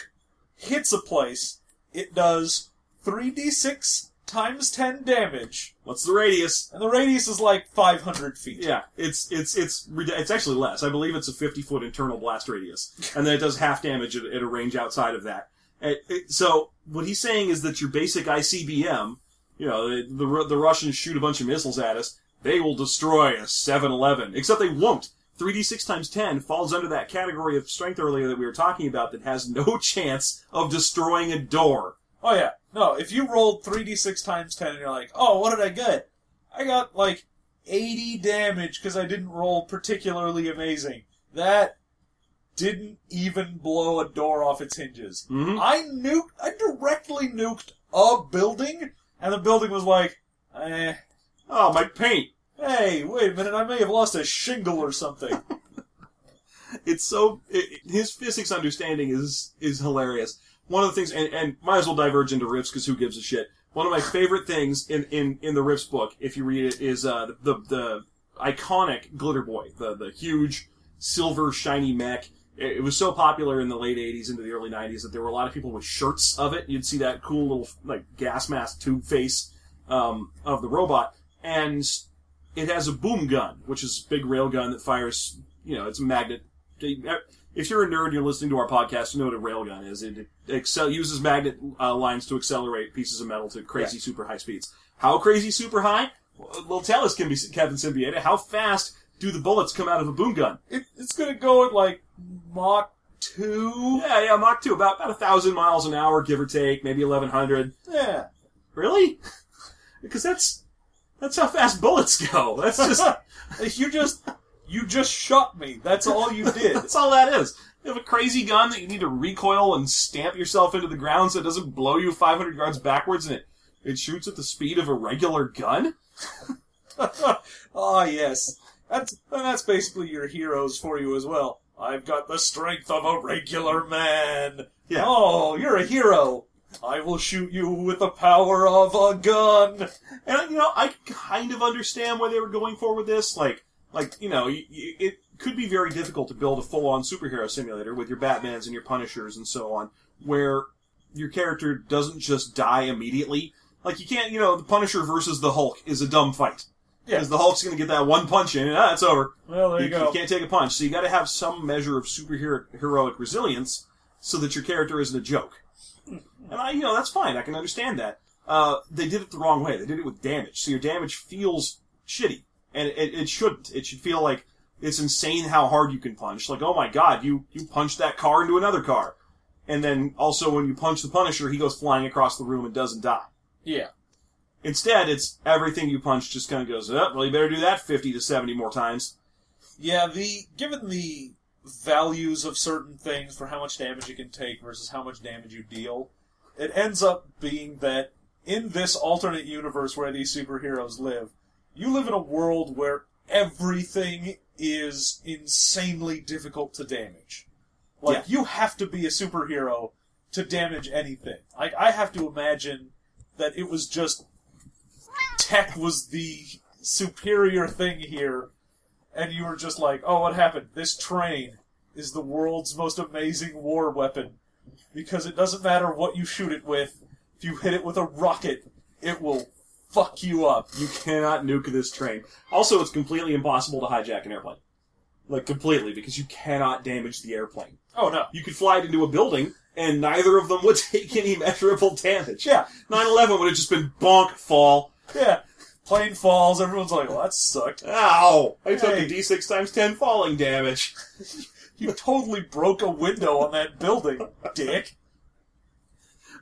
hits a place. It does 3d6 times 10 damage, what's the radius? and the radius is like 500 feet. Yeah, it's it's it's it's actually less. I believe it's a fifty foot internal blast radius, and then it does half damage at, at a range outside of that. It- it- so what he's saying is that your basic ICBM, you know, the, the the Russians shoot a bunch of missiles at us, they will destroy a 7-Eleven. Except they won't. 3d6 times 10 falls under that category of strength earlier that we were talking about that has no chance of destroying a door. Oh yeah. No, if you rolled 3d6 times 10 and you're like, oh, what did I get? I got like 80 damage because I didn't roll particularly amazing. That didn't even blow a door off its hinges. Mhm. I nuked, I directly nuked a building, and the building was like, eh, Oh, my paint! hey, wait a minute, I may have lost a shingle or something. it's so it, his physics understanding is is hilarious. One of the things, and, and might as well diverge into Rifts because who gives a shit. One of my favorite things in, in, in the Rifts book, if you read it, is uh, the, the the iconic Glitter Boy, the the huge silver shiny mech. It, it was so popular in the late '80s into the early '90s that there were a lot of people with shirts of it. You'd see that cool little like gas mask tube face um, of the robot, and it has a boom gun, which is a big rail gun that fires. You know, it's a magnet. If you're a nerd, and you're listening to our podcast. You know what a railgun is. It, excel uses magnet uh, lines to accelerate pieces of metal to crazy super high speeds. How crazy super high? Well, tell us, can be Kevin Siembieda. How fast do the bullets come out of a boom gun? it, it's gonna go at like Mach 2. Yeah, yeah, Mach two, about about a thousand miles an hour, give or take, maybe eleven hundred. Yeah. Really? because that's that's how fast bullets go. That's just you just you just shot me. That's all you did. That's all that is. You have a crazy gun that you need to recoil and stamp yourself into the ground so it doesn't blow you 500 yards backwards and it, it shoots at the speed of a regular gun? Ah, yes. That's and that's basically your heroes for you as well. I've got the strength of a regular man. Yeah. Oh, you're a hero. I will shoot you with the power of a gun. And you know, I kind of understand why they were going for with this. Like, like you know, it could be very difficult to build a full-on superhero simulator with your Batmans and your Punishers and so on, where your character doesn't just die immediately. Like you can't, you know, the Punisher versus the Hulk is a dumb fight. Yeah. Because the Hulk's going to get that one punch in, and ah, it's over. Well, there you, you, go. you can't take a punch, so you got to have some measure of superhero heroic resilience so that your character isn't a joke. And I, you know, that's fine. I can understand that. Uh, they did it the wrong way. They did it with damage, so your damage feels shitty, and it, it shouldn't. It should feel like it's insane how hard you can punch. Like, oh my god, you you punched that car into another car, and then also when you punch the Punisher, he goes flying across the room and doesn't die. yeah. Instead, it's everything you punch just kind of goes, oh, well, you better do that 50 to 70 more times. Yeah, the given the values of certain things for how much damage you can take versus how much damage you deal, it ends up being that in this alternate universe where these superheroes live, you live in a world where everything is insanely difficult to damage. Like Yeah. you have to be a superhero to damage anything. Like I have to imagine that it was just tech was the superior thing here and you were just like, oh, what happened? This train is the world's most amazing war weapon because it doesn't matter what you shoot it with. If you hit it with a rocket, it will fuck you up. You cannot nuke this train. Also, it's completely impossible to hijack an airplane. Like, completely, because you cannot damage the airplane. Oh no. You could fly it into a building, and neither of them would take any measurable damage. Yeah, 9-11 would have just been bonk, fall. yeah. Plane falls. Everyone's like, well, that sucked. Ow! I took a d6 times 10 falling damage. You totally broke a window on that building, dick.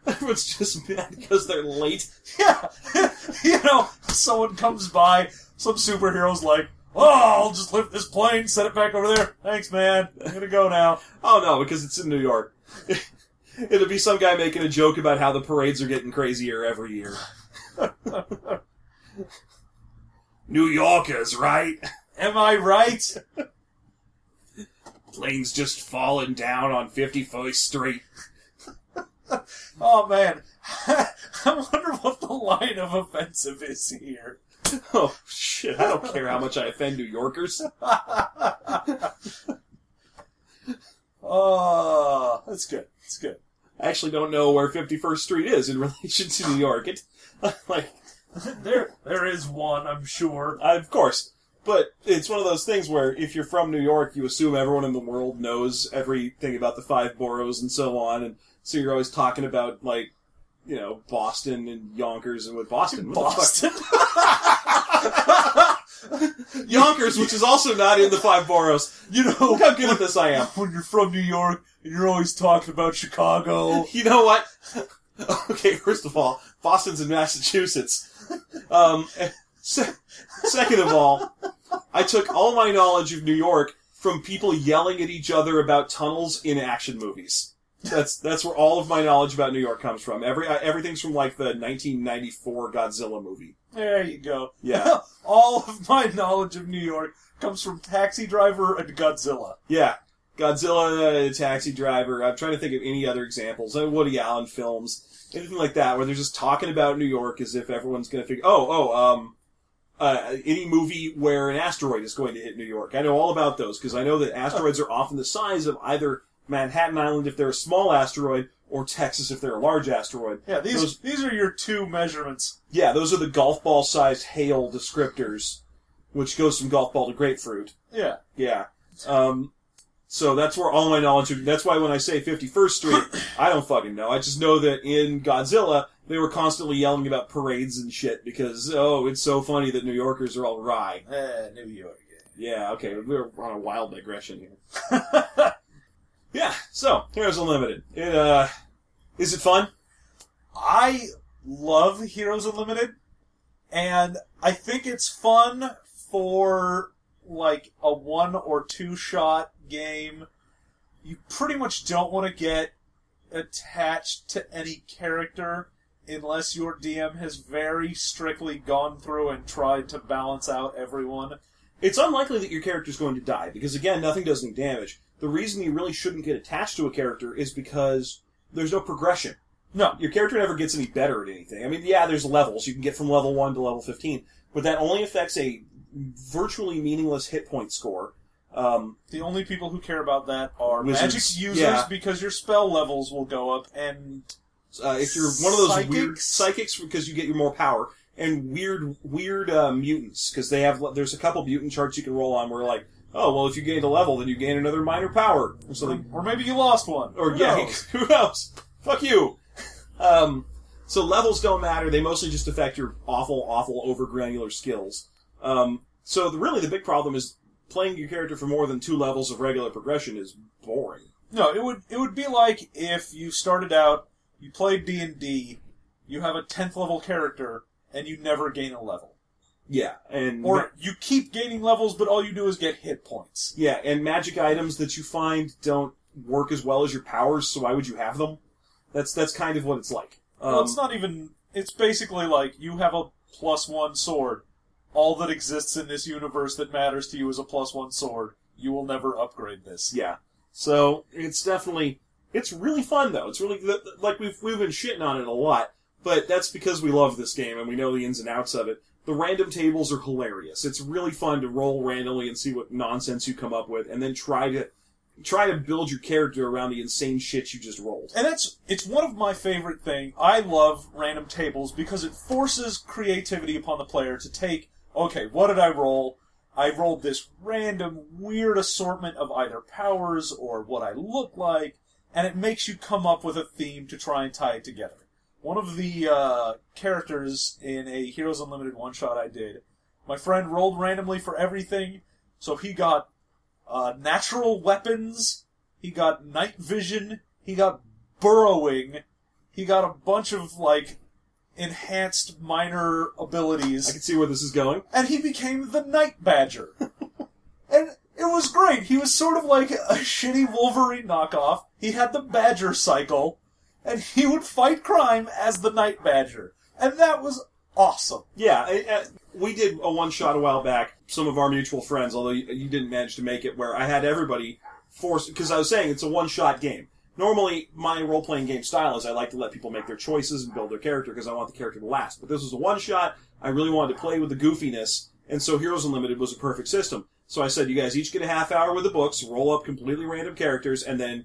Everyone's just mad because they're late. Yeah. you know, someone comes by, some superhero's like, oh, I'll just lift this plane, set it back over there. Thanks, man. I'm gonna go now. Oh no, because it's in New York. It'll be some guy making a joke about how the parades are getting crazier every year. New Yorkers, right? Am I right? Planes just falling down on 51st Street. Oh man, I wonder what the line of offensive is here. Oh shit, I don't care how much I offend New Yorkers. Oh, that's good. That's good. I actually don't know where 51st Street is in relation to New York. It, like, There, there is one, I'm sure. of course. But it's one of those things where if you're from New York, you assume everyone in the world knows everything about the five boroughs and so on, and so you're always talking about like, you know, Boston and Yonkers and what Boston, what? Boston. Yonkers, which is also not in the five boroughs. You know, Look how good at this I am. when you're from New York and you're always talking about Chicago. You know what? Okay, first of all, Boston's in Massachusetts. Um, se- second of all, I took all my knowledge of New York from people yelling at each other about tunnels in action movies. That's that's where all of my knowledge about New York comes from. Every uh, everything's from like the 1994 Godzilla movie. There you go. Yeah. All of my knowledge of New York comes from Taxi Driver and Godzilla. Yeah, Godzilla, uh, Taxi Driver. I'm trying to think of any other examples. Uh, Woody Allen films, anything like that, where they're just talking about New York as if everyone's going to figure. Oh, oh, um, uh, any movie where an asteroid is going to hit New York. I know all about those because I know that asteroids are often the size of either Manhattan Island if they're a small asteroid or Texas if they're a large asteroid. Yeah, these Those- these are your two measurements. yeah, those are the golf ball sized hail descriptors, which goes from golf ball to grapefruit. Yeah. Yeah. Um, so that's where all my knowledge of, that's why when I say 51st Street, I don't fucking know. I just know that in Godzilla, they were constantly yelling about parades and shit because, oh, it's so funny that New Yorkers are all wry. Eh, New York. Yeah, okay, we're on a wild digression here. yeah, so, Heroes Unlimited. It, uh, is it fun? I love Heroes Unlimited, and I think it's fun for like a one or two shot game. You pretty much don't want to get attached to any character unless your DM has very strictly gone through and tried to balance out everyone. It's unlikely that your character's going to die, because again, nothing does any damage. The reason you really shouldn't get attached to a character is because there's no progression. No. Your character never gets any better at anything. I mean, yeah, there's levels. You can get from level 1 to level 15, but that only affects a virtually meaningless hit point score. Um, The only people who care about that are Wizards, magic users yeah. because your spell levels will go up and uh, if you're one of those Psychics? weird psychics, because you get your more power, and weird, weird uh, mutants, because they have, there's a couple mutant charts you can roll on where like, oh, well, if you gain a level, then you gain another minor power, or something. or maybe you lost one. Or Who yeah, knows? who knows? Fuck you. Um, so levels don't matter. They mostly just affect your awful, awful over granular skills. Um, so the, really, the big problem is playing your character for more than two levels of regular progression is boring. No, it would it would be like if you started out, you played D and D, you have a tenth level character, and you never gain a level, Yeah, and or you keep gaining levels, but all you do is get hit points. yeah, and magic items that you find don't work as well as your powers. So why would you have them? That's that's kind of what it's like. Um, well, it's not even. It's basically like you have a plus one sword. All that exists in this universe that matters to you is a plus one sword. You will never upgrade this. Yeah. So it's definitely it's really fun though. It's really like we've we've been shitting on it a lot, but that's because we love this game and we know the ins and outs of it. The random tables are hilarious. It's really fun to roll randomly and see what nonsense you come up with, and then try to try to build your character around the insane shit you just rolled. And that's it's one of my favorite thing. I love random tables because it forces creativity upon the player to take, okay, what did I roll? I rolled this random weird assortment of either powers or what I look like, and it makes you come up with a theme to try and tie it together. One of the uh, characters in a Heroes Unlimited one shot I did, my friend rolled randomly for everything, so he got uh, natural weapons, he got night vision, he got burrowing, he got a bunch of like enhanced minor abilities, I can see where this is going. and he became the Night Badger. and it was great. He was sort of like a shitty Wolverine knockoff. He had the Badger cycle, and he would fight crime as the Night Badger. And that was awesome. Yeah, we did a one shot a while back. Some of our mutual friends, although you, you didn't manage to make it, where I had everybody forced because I was saying it's a one shot game. Normally, my role playing game style is I like to let people make their choices and build their character because I want the character to last. But this was a one shot. I really wanted to play with the goofiness, and so Heroes Unlimited was a perfect system. So I said, you guys each get a half hour with the books, roll up completely random characters, and then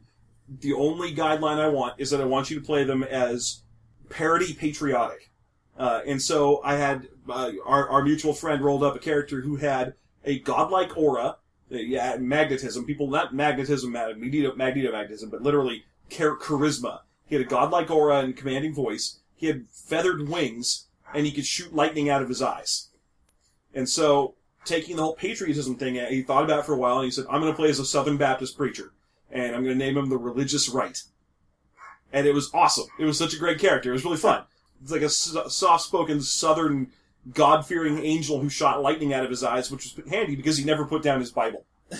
the only guideline I want is that I want you to play them as parody patriotic. Uh, and so I had uh, our, our mutual friend rolled up a character who had a godlike aura, uh, yeah, magnetism. People not magnetism, mag- magneto, magnetomagnetism, but literally char- charisma. He had a godlike aura and commanding voice. He had feathered wings, and he could shoot lightning out of his eyes. And so, taking the whole patriotism thing, he thought about it for a while, and he said, "I'm going to play as a Southern Baptist preacher, and I'm going to name him the Religious Right." And it was awesome. It was such a great character. It was really fun. It's like a soft-spoken Southern God-fearing angel who shot lightning out of his eyes, which was handy because he never put down his Bible.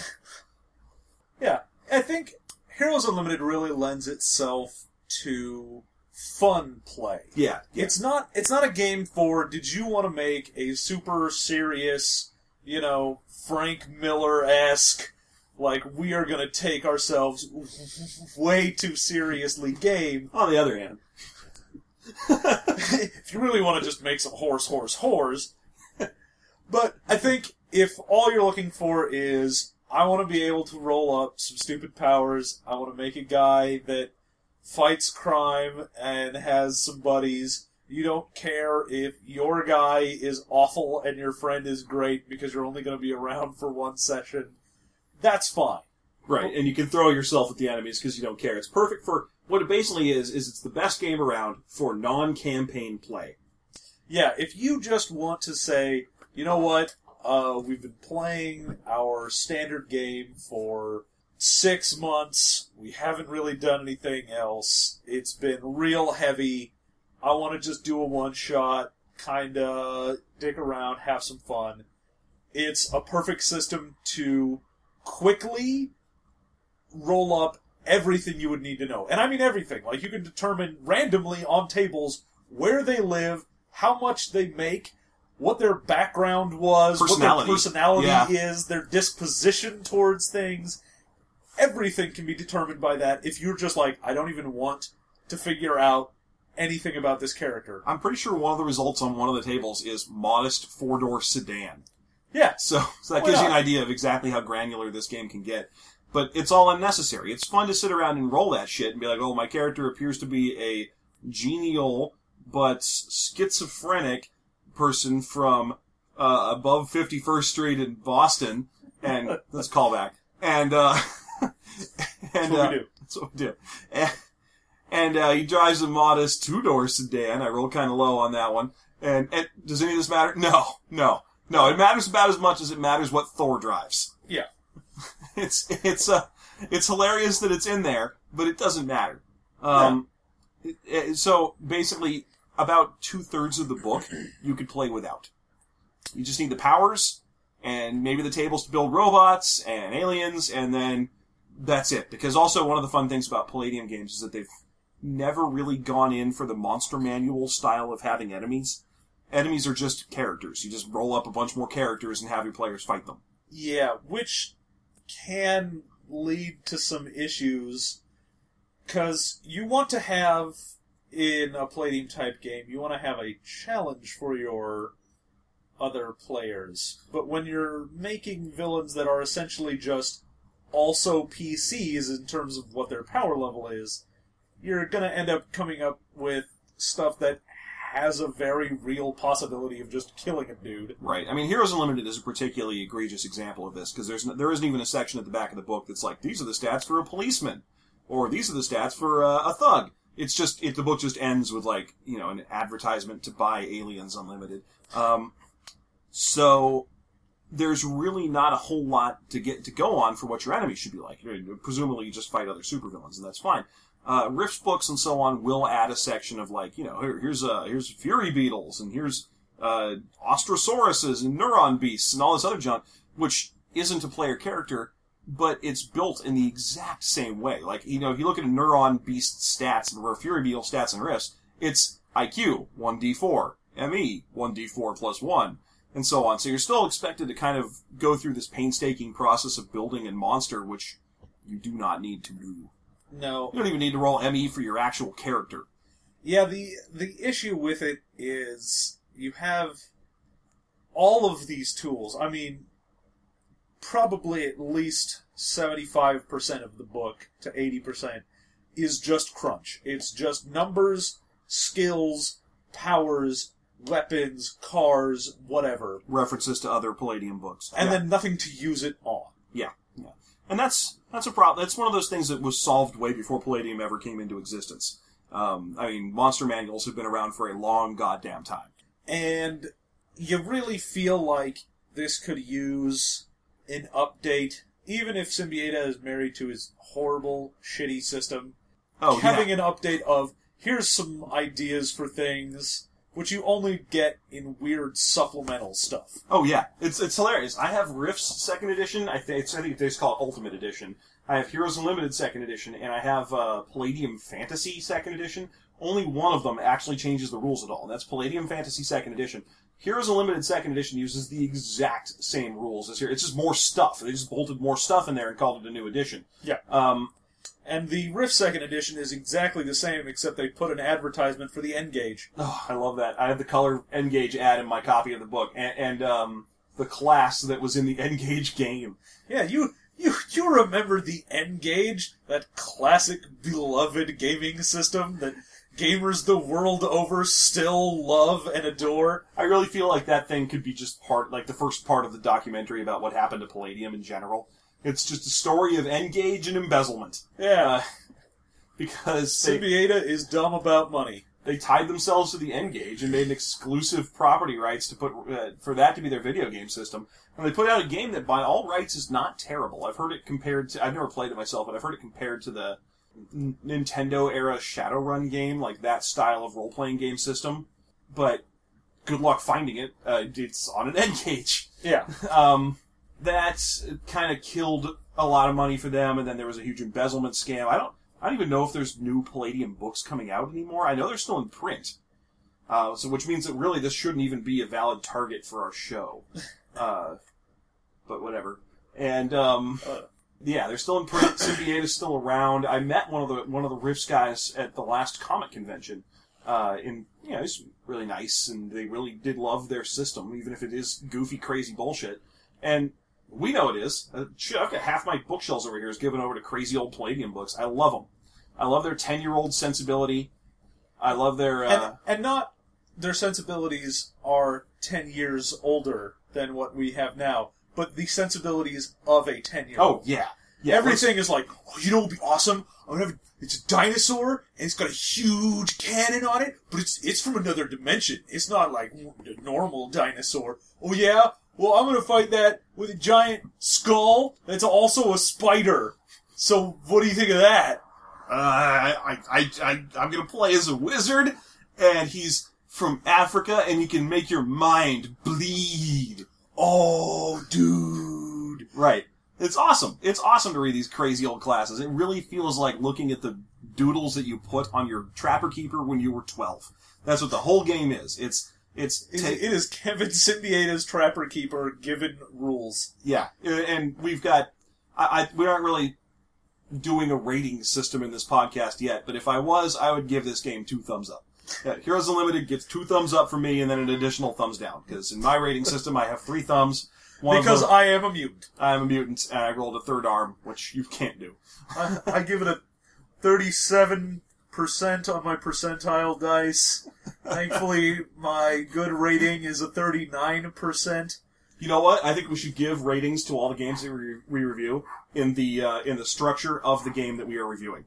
Yeah, I think Heroes Unlimited really lends itself to fun play. Yeah, yeah. It's not it's not a game for did you want to make a super serious, you know, Frank Miller esque like we are gonna take ourselves way too seriously game. On the other hand, if you really want to just make some horse, horse, horse. but I think if all you're looking for is I want to be able to roll up some stupid powers, I want to make a guy that fights crime and has some buddies. You don't care if your guy is awful and your friend is great because you're only going to be around for one session. That's fine. right? And you can throw yourself at the enemies because you don't care. It's perfect for what it basically is. Is it's the best game around for non-campaign play. Yeah, if you just want to say, you know what, uh, we've been playing our standard game for six months. We haven't really done anything else. It's been real heavy. I want to just do a one shot, kinda dick around, have some fun. It's a perfect system to quickly roll up everything you would need to know. And I mean everything. Like you can determine randomly on tables where they live, how much they make, what their background was, what their personality Yeah. is, their disposition towards things. Everything can be determined by that if you're just like, I don't even want to figure out anything about this character. I'm pretty sure one of the results on one of the tables is modest four door sedan. Yeah, So, so that Why gives you an not? idea of exactly how granular this game can get. But it's all unnecessary. It's fun to sit around and roll that shit and be like, oh, my character appears to be a genial but schizophrenic person from uh, above 51st Street in Boston. And let's call back. And, uh, and, that's what uh, we do. that's what we do. And, and uh, he drives a modest two-door sedan. I rolled kind of low on that one. And, and does any of this matter? No, no, no. It matters about as much as it matters what Thor drives. Yeah. It's it's uh, it's hilarious that it's in there, but it doesn't matter. Um, it- it- so basically, about two thirds of the book you could play without. You just need the powers and maybe the tables to build robots and aliens, and then that's it. Because also one of the fun things about Palladium games is that they've never really gone in for the monster manual style of having enemies. Enemies are just characters. You just roll up a bunch more characters and have your players fight them. Yeah, which can lead to some issues because you want to have in a Palladium type game, you want to have a challenge for your other players. But when you're making villains that are essentially just also PCs in terms of what their power level is, you're going to end up coming up with stuff that has a very real possibility of just killing a dude. Right. I mean, Heroes Unlimited is a particularly egregious example of this because there's there isn't even a section at the back of the book that's like these are the stats for a policeman, or these are the stats for uh, a thug. It's just it, the book just ends with like you know an advertisement to buy Aliens Unlimited. Um, so there's really not a whole lot to get to go on for what your enemy should be like. You- Presumably, you just fight other supervillains, and that's fine. Uh, Rifts books and so on will add a section of like you know here, here's uh here's Fury beetles and here's uh, Ostrosauruses and Neuron beasts and all this other junk, which isn't a player character, but it's built in the exact same way. Like you know if you look at a Neuron beast stats or a Fury beetle stats and Rifts, it's IQ one d4, ME one d4 plus one and so on. So you're still expected to kind of go through this painstaking process of building a monster, which you do not need to do. No, You don't even need to roll ME for your actual character. Yeah, the the issue with it is you have all of these tools. I mean, probably at least seventy five percent of the book to eighty percent is just crunch. It's just numbers, skills, powers, weapons, cars, whatever, References to other Palladium books. and Yeah. then nothing to use it on. Yeah, yeah. And that's that's a problem. That's one of those things that was solved way before Palladium ever came into existence. Um, I mean, monster manuals have been around for a long goddamn time. and you really feel like this could use an update, even if Siembieda is married to his horrible, shitty system. Oh, having yeah. an update of here's some ideas for things, which you only get in weird supplemental stuff. Oh yeah, it's it's hilarious. I have Rifts second edition. I think it's, I think they just call it Ultimate Edition. I have Heroes Unlimited second edition, and I have uh, Palladium Fantasy second edition. Only one of them actually changes the rules at all, and that's Palladium Fantasy second edition. Heroes Unlimited second edition uses the exact same rules as here. It's just more stuff. They just bolted more stuff in there and called it a new edition. Yeah. Um, And the Rift Second Edition is exactly the same, except they put an advertisement for the N-Gage. Oh, I love that. I have the color N-Gage ad in my copy of the book, and, and um, the class that was in the N-Gage game. Yeah, you you you remember the N-Gage, that classic beloved gaming system that gamers the world over still love and adore. I really feel like that thing could be just part, like the first part of the documentary about what happened to Palladium in general. It's just a story of N-Gage and embezzlement. Yeah, Uh, because they, Siembieda is dumb about money. they tied themselves to the N-Gage and made an exclusive property rights to put uh, for that to be their video game system. And they put out a game that, by all rights, is not terrible. I've heard it compared to. I've never played it myself, but I've heard it compared to the N- Nintendo era Shadowrun game, like that style of role playing game system. But good luck finding it. Uh, it's on an N-Gage. Yeah, Um, that kind of killed a lot of money for them, and then there was a huge embezzlement scam. I don't, I don't even know if there's new Palladium books coming out anymore. I know they're still in print, uh, so which means that really this shouldn't even be a valid target for our show. Uh, but whatever. And um, Uh. yeah, they're still in print. Siembieda is still around. I met one of the one of the Rifts guys at the last comic convention. Uh, and you know, it's really nice, and they really did love their system, even if it is goofy, crazy bullshit. And we know it is. Uh, shit, I've got half my bookshelves over here is given over to crazy old Palladium books. I love them. I love their ten-year-old sensibility. I love their. Uh, and, and not their sensibilities are 10 years older than what we have now, but the sensibilities of a 10 year old. oh yeah, yeah. Everything is like, oh, you know what would be awesome? I'm gonna have it's a dinosaur and it's got a huge cannon on it, but it's it's from another dimension. It's not like a normal dinosaur. Oh yeah? Well, I'm gonna fight that with a giant skull that's also a spider. So what do you think of that? Uh, I, I, I, I'm gonna play as a wizard, and he's from Africa, and you can make your mind bleed. Oh, dude. Right. It's awesome. It's awesome to read these crazy old classes. It really feels like looking at the doodles that you put on your Trapper Keeper when you were 12. That's what the whole game is. It's, it's, It, ta- it is Kevin Siembieda's Trapper Keeper given rules. Yeah, uh, and we've got. I, I we aren't really doing a rating system in this podcast yet, but if I was, I would give this game two thumbs up. Yeah, Heroes Unlimited gets two thumbs up from me, and then an additional thumbs down because in my rating system I have three thumbs. One of Because them- I am a mutant. I'm a mutant and I rolled a third arm, which you can't do. I, I give it a 37% on my percentile dice. Thankfully, my good rating is a 39%. You know what? I think we should give ratings to all the games that we, we review in the uh, in the structure of the game that we are reviewing.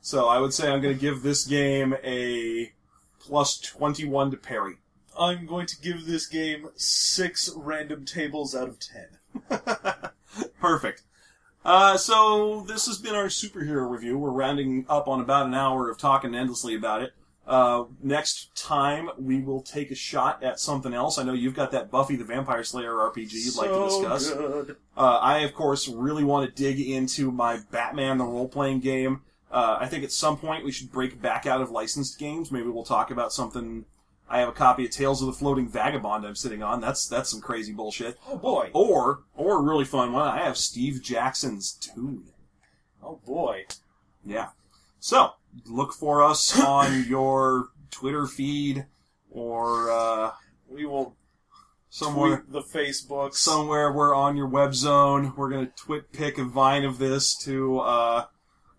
So I would say I'm going to give this game a plus twenty one to parry. I'm going to give this game six random tables out of 10. Perfect. Uh, so this has been our superhero review. We're rounding up on about an hour of talking endlessly about it. Uh, next time we will take a shot at something else. I know you've got that Buffy the Vampire Slayer RPG you'd like to discuss. good. Uh, I, of course, really want to dig into my Batman the role playing game. Uh, I think at some point we should break back out of licensed games. Maybe we'll talk about something. I have a copy of Tales of the Floating Vagabond I'm sitting on. That's that's some crazy bullshit. Oh boy. Or or a really fun one. I have Steve Jackson's Toon. Oh boy. Yeah. So look for us on your Twitter feed or uh, We will somewhere tweet the Facebook somewhere we're on your web zone. We're gonna twit pick a vine of this to uh,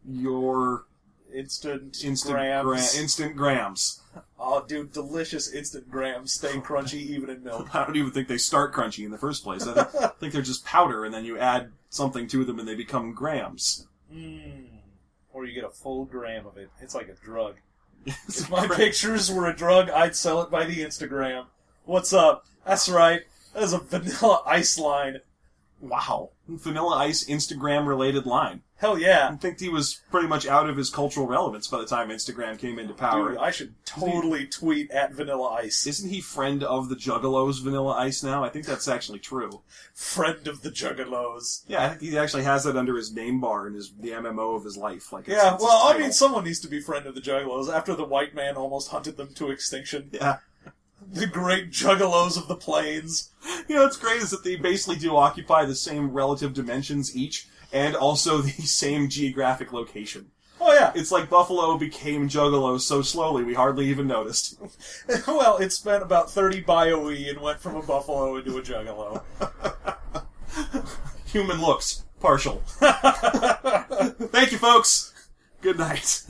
your instant, instant grams. gra- instant grams. Oh, dude, delicious instant grams. Stay crunchy even in milk. I don't even think they start crunchy in the first place. I think, I think they're just powder, and then you add something to them, and they become grams. Mm. Or you get a full gram of it. It's like a drug. If my pictures were a drug, I'd sell it by the Instagram. What's up? That's right. That's a vanilla ice line. wow, Vanilla Ice Instagram related line. Hell yeah. I think he was pretty much out of his cultural relevance by the time Instagram came into power. Dude, I should totally tweet at Vanilla Ice. Isn't he friend of the Juggalos Vanilla Ice now? I think that's actually true. Friend of the Juggalos. Yeah, I think he actually has that under his name bar in his the MMO of his life. Like, it's, Yeah, it's well, I mean, someone needs to be friend of the Juggalos after the white man almost hunted them to extinction. yeah. The great Juggalos of the plains. You know, what's great is that they basically do occupy the same relative dimensions each, and also the same geographic location. Oh, yeah. It's like Buffalo became Juggalo so slowly we hardly even noticed. well, it spent about 30 BioE and went from a buffalo into a Juggalo. Human looks partial. Thank you, folks. Good night.